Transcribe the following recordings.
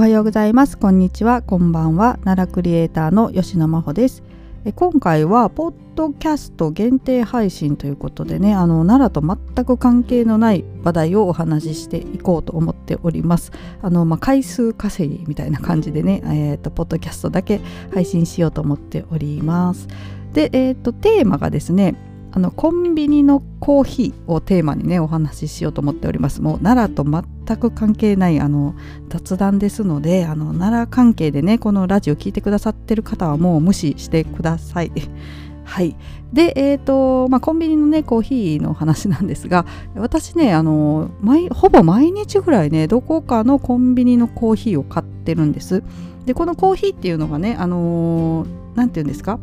おはようございます。こんにちは。こんばんは。奈良クリエイターの吉野真帆です。え今回はポッドキャスト限定配信ということでねあの奈良と全く関係のない話題をお話ししていこうと思っております。あの、まあ、回数稼ぎみたいな感じでね、えーと、ポッドキャストだけ配信しようと思っております。で、えーとテーマがですねあのコンビニのコーヒーをテーマにねお話ししようと思っております。もう奈良と全く関係ないあの雑談ですのであの奈良関係でねこのラジオ聞いてくださってる方はもう無視してください。はい。でえっ、ー、とまあコンビニのねコーヒーの話なんですが私ねあの毎ほぼ毎日ぐらいねどこかのコンビニのコーヒーを買ってるんです。でこのコーヒーっていうのがねあの何て言うんですか？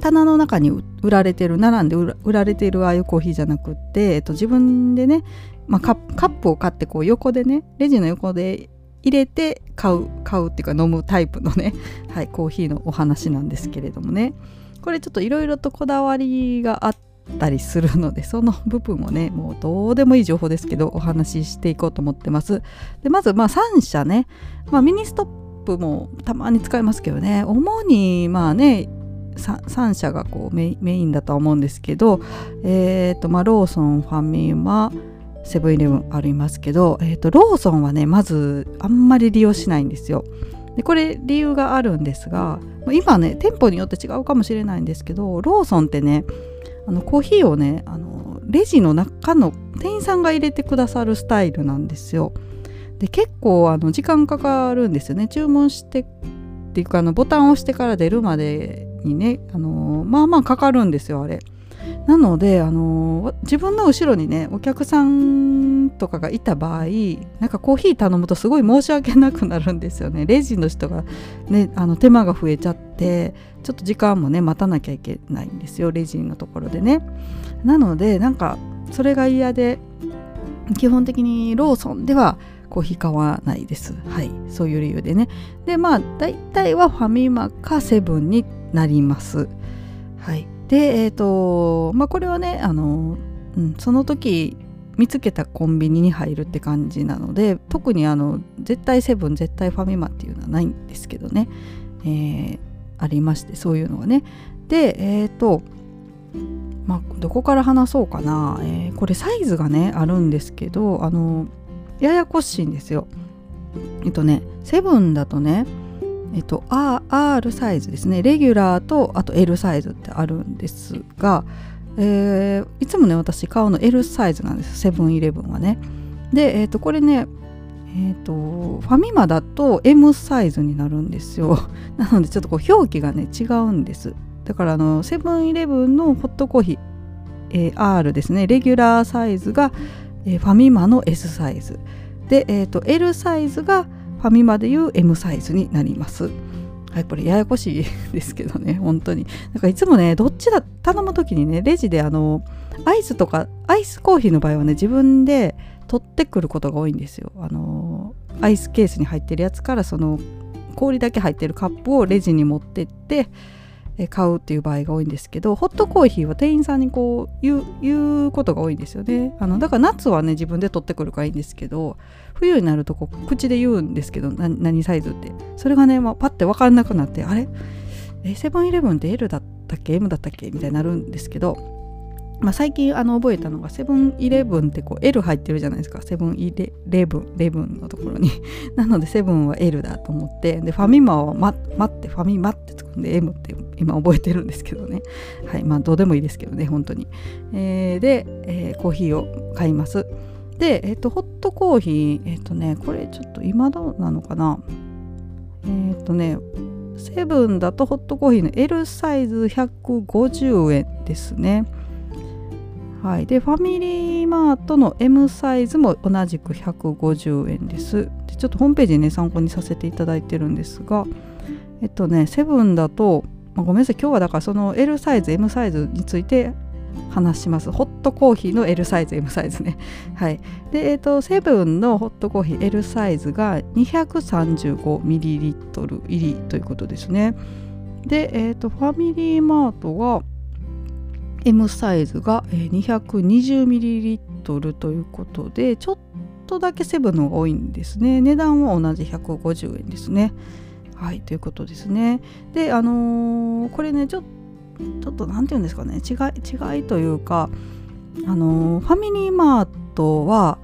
棚の中に売られてる並んで売られているああいうコーヒーじゃなくって、えっと、自分でね、まあ、カップを買ってこう横でねレジの横で入れて買う買うっていうか飲むタイプのね、はい、コーヒーのお話なんですけれどもね。これちょっといろいろとこだわりがあったりするのでその部分をねもうどうでもいい情報ですけどお話ししていこうと思ってます。でまずまあ3社ね、まあ、ミニストップもたまに使いますけどね。主にまあね 3, 社がこうメインだとは思うんですけど、えーとまあ、ローソンファミマセブンイレブンありますけど、えーと、ローソンはねまずあんまり利用しないんですよ。でこれ理由があるんですが今ね店舗によって違うかもしれないんですけどローソンってねあのコーヒーをねあのレジの中の店員さんが入れてくださるスタイルなんですよ。で結構あの時間かかるんですよね注文してっていうかあのボタンを押してから出るまでにね、あの、まあまあかかるんですよあれ。なので、あの、自分の後ろにねお客さんとかがいた場合なんかコーヒー頼むとすごい申し訳なくなるんですよね。レジの人が、ね、あの手間が増えちゃってちょっと時間もね待たなきゃいけないんですよレジのところでね。なのでなんかそれが嫌で基本的にローソンではコーヒー買わないです。はい。そういう理由でね。でまあ大体はファミマかセブンになります。はい、でえっ、ー、とまあこれはねあの、うん、その時見つけたコンビニに入るって感じなので特にあの絶対セブン絶対ファミマっていうのはないんですけどね、えー、ありましてそういうのはね。でえっ、ー、とまあどこから話そうかな、えー、これサイズがねあるんですけどあのややこしいんですよ。えっとねセブンだとねえっと、R サイズですね。レギュラーとあと L サイズってあるんですが、えー、いつもね私買うの L サイズなんですセブンイレブンはね。で、えっと、これねえっとファミマだと M サイズになるんですよ。なのでちょっとこう表記がね違うんです。だからあのセブンイレブンのホットコーヒー、えー、R ですね。レギュラーサイズが、えー、ファミマの S サイズ。で、えーと L サイズがァミマでいう M サイズになります。はい、これややこしいですけどね、本当に。なんかいつもね、どっちだ、頼む時にね、レジであの、アイスとか、アイスコーヒーの場合はね、自分で取ってくることが多いんですよ。あの、アイスケースに入ってるやつから、その、氷だけ入ってるカップをレジに持ってって、買うっていう場合が多いんですけどホットコーヒーは店員さんにこう言うことが多いんですよね。あのだから夏はね自分で取ってくるからいいんですけど冬になるとこう口で言うんですけど何サイズって。それがね、まあ、パッて分かんなくなってあれ？セブンイレブンって L だったっけ？M だったっけ？みたいになるんですけどまあ、最近あの覚えたのがセブンイレブンってこう L 入ってるじゃないですか。セブンイレブンレブンのところに。なのでセブンは L だと思ってでファミマは待ってファミマってつくんで M って今覚えてるんですけどね。はいまあどうでもいいですけどね本当に、えー、で、えー、コーヒーを買います。でえ、ー、とホットコーヒーえっ、とねこれちょっと今どうなのかな。えっ、とねセブンだとホットコーヒーの L サイズ150円ですね。はい、でファミリーマートの M サイズも同じく150円です。でちょっとホームページね参考にさせていただいてるんですがえっとねセブンだと、まあ、ごめんなさい。今日はだからその L サイズ M サイズについて話します。ホットコーヒーの L サイズ M サイズね。はい。でえっ、とセブンのホットコーヒー L サイズが 235ml 入りということですね。でえっ、とファミリーマートは M サイズが 220ml ということでちょっとだけセブンの方が多いんですね。値段は同じ150円ですね。はいということですね。であのー、これねちょちょっと何て言うんですかね。違い違いというかあのー、ファミリーマートは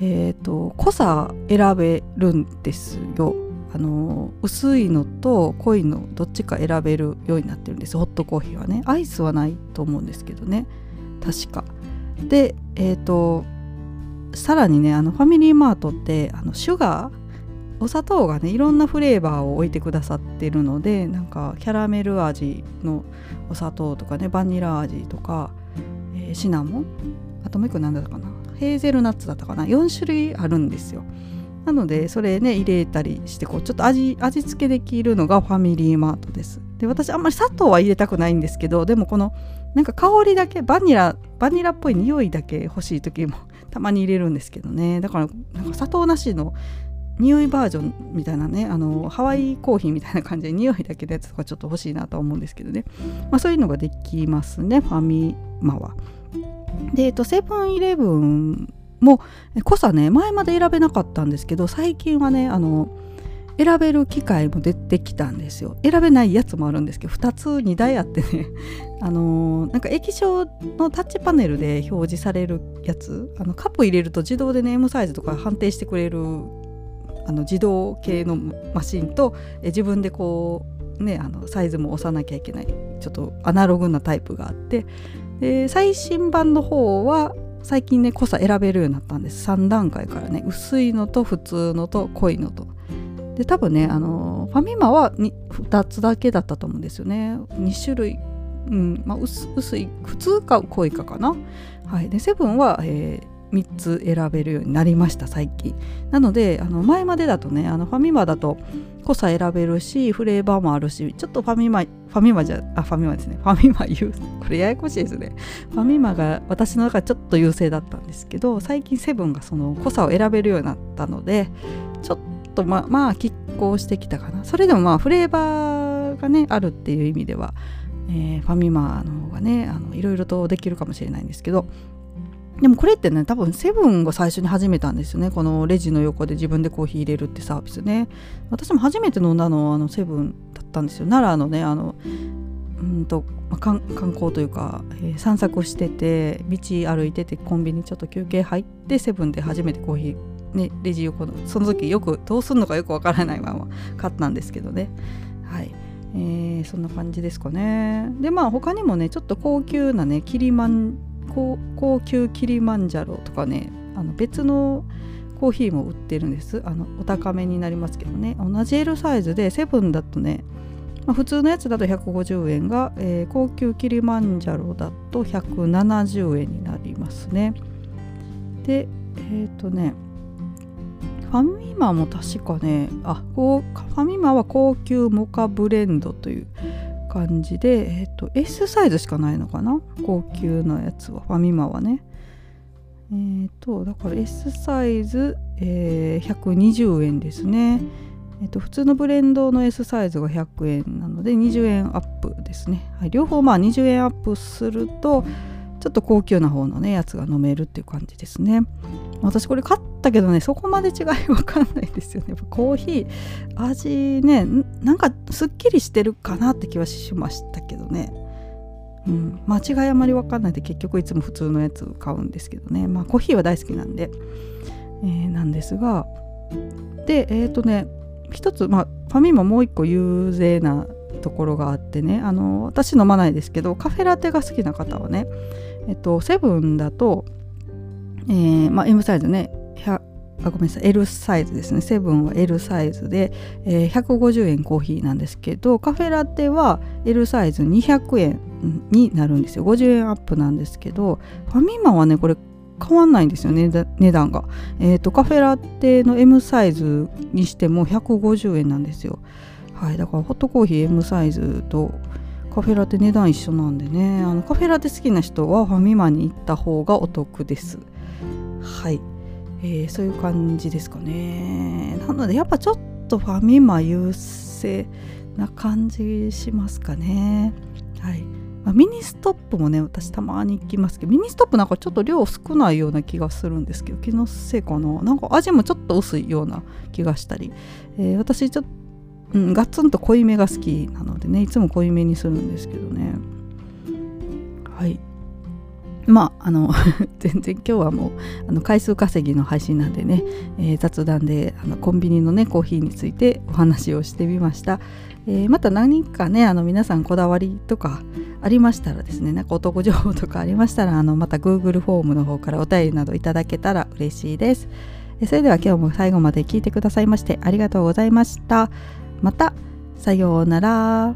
えっ、ー、と濃さ選べるんですよ。あの薄いのと濃いのどっちか選べるようになってるんです。ホットコーヒーはね。アイスはないと思うんですけどね。確か。でえっ、ー、とさらにねあのファミリーマートってあのシュガーお砂糖がねいろんなフレーバーを置いてくださってるのでなんかキャラメル味のお砂糖とかねバニラ味とか、えー、シナモン？あともう一個何だったかな？ヘーゼルナッツだったかな？4種類あるんですよ。なのでそれね入れたりしてこうちょっと味味付けできるのがファミリーマートです。で私あんまり砂糖は入れたくないんですけどでもこのなんか香りだけバニラバニラっぽい匂いだけ欲しい時も たまに入れるんですけどね。だからなんか砂糖なしの匂いバージョンみたいなねあのハワイコーヒーみたいな感じで匂いだけのやつとかちょっと欲しいなと思うんですけどね、まあ、そういうのができますねファミマは。で、えっと、セブンイレブンも濃さね前まで選べなかったんですけど最近はねあの選べる機会も出てきたんですよ。選べないやつもあるんですけど2つ2台あってね あのー、なんか液晶のタッチパネルで表示されるやつあのカップ入れると自動でね M サイズとか判定してくれるあの自動系のマシンとえ自分でこうねあのサイズも押さなきゃいけないちょっとアナログなタイプがあってで最新版の方は最近ね濃さ選べるようになったんです。3段階からね。薄いのと普通のと濃いのと。で多分ねあのファミマは2つだけだったと思うんですよね。2種類。うん。まあ薄、薄い普通か濃いかかな。はい。でセブンは、えー3つ選べるようになりました最近。なのであの前までだとねあのファミマだと濃さ選べるしフレーバーもあるしちょっとファミマファミマじゃあファミマですね。ファミマ優これややこしいですね。ファミマが私の中でちょっと優勢だったんですけど最近セブンがその濃さを選べるようになったのでちょっとままあ拮抗してきたかな。それでもまあフレーバーがねあるっていう意味ではえー、ファミマの方がねあのいろいろとできるかもしれないんですけどでもこれってね多分セブンが最初に始めたんですよね。このレジの横で自分でコーヒー入れるってサービスね。私も初めて飲んだのはあのセブンだったんですよ。奈良のねあのうんと、ま、観光というか、えー、散策してて道歩いててコンビニちょっと休憩入ってセブンで初めてコーヒーねレジ横のその時よくどうすんのかよくわからないまま買ったんですけどね。はい。えー、そんな感じですかね。でまあ他にもねちょっと高級なねキリマン高級キリマンジャロとかねあの別のコーヒーも売ってるんです。あのお高めになりますけどね。同じ L サイズでセブンだとね、まあ、普通のやつだと150円が、えー、高級キリマンジャロだと170円になりますね。でえっ、ー、とねファミマも確かねあファミマは高級モカブレンドという感じで、えっ、ー、と S サイズしかないのかな？高級なやつは。ファミマはね。えっ、ー、とだから S サイズ、えー、120円ですね。えっ、と普通のブレンドの S サイズが100円なので20円アップですね、はい、両方まあ20円アップするとちょっと高級な方のねやつが飲めるっていう感じですね。私これ買ったけどねそこまで違いわかんないですよね。コーヒー味ねなんかすっきりしてるかなって気はしましたけどね。うん、間違いあまり分かんないで結局いつも普通のやつ買うんですけどね。まあコーヒーは大好きなんで、えー、なんですが。でえっ、ー、とね一つまあファミマもう一個有勢なところがあってね。あの私飲まないですけどカフェラテが好きな方はねえっとセブンだと、えーまあ、M サイズね。あごめんなさい。L サイズですね。セブンは L サイズで、えー、150円コーヒーなんですけどカフェラテは L サイズ200円になるんですよ。50円アップなんですけどファミマはねこれ変わんないんですよね。値段が、えーと、カフェラテの M サイズにしても150円なんですよ。はい。だからホットコーヒー M サイズとカフェラテ値段一緒なんでね。あのカフェラテ好きな人はファミマに行った方がお得です。はい。えー、そういう感じですかね。なのでやっぱちょっとファミマ優勢な感じしますかね。はい。まあ、ミニストップもね私たまに行きますけどミニストップなんかちょっと量少ないような気がするんですけど気のせいかな。なんか味もちょっと薄いような気がしたり、えー、私ちょっと、うん、ガツンと濃いめが好きなのでねいつも濃いめにするんですけどね。はい。まああの 全然今日はもうあの回数稼ぎの配信なんでね、えー、雑談であのコンビニのねコーヒーについてお話をしてみました、えー、また何かねあの皆さんこだわりとかありましたらですねなんか男情報とかありましたらあのまた Google フォームの方からお便りなどいただけたら嬉しいです。それでは今日も最後まで聞いてくださいましてありがとうございました。またさようなら。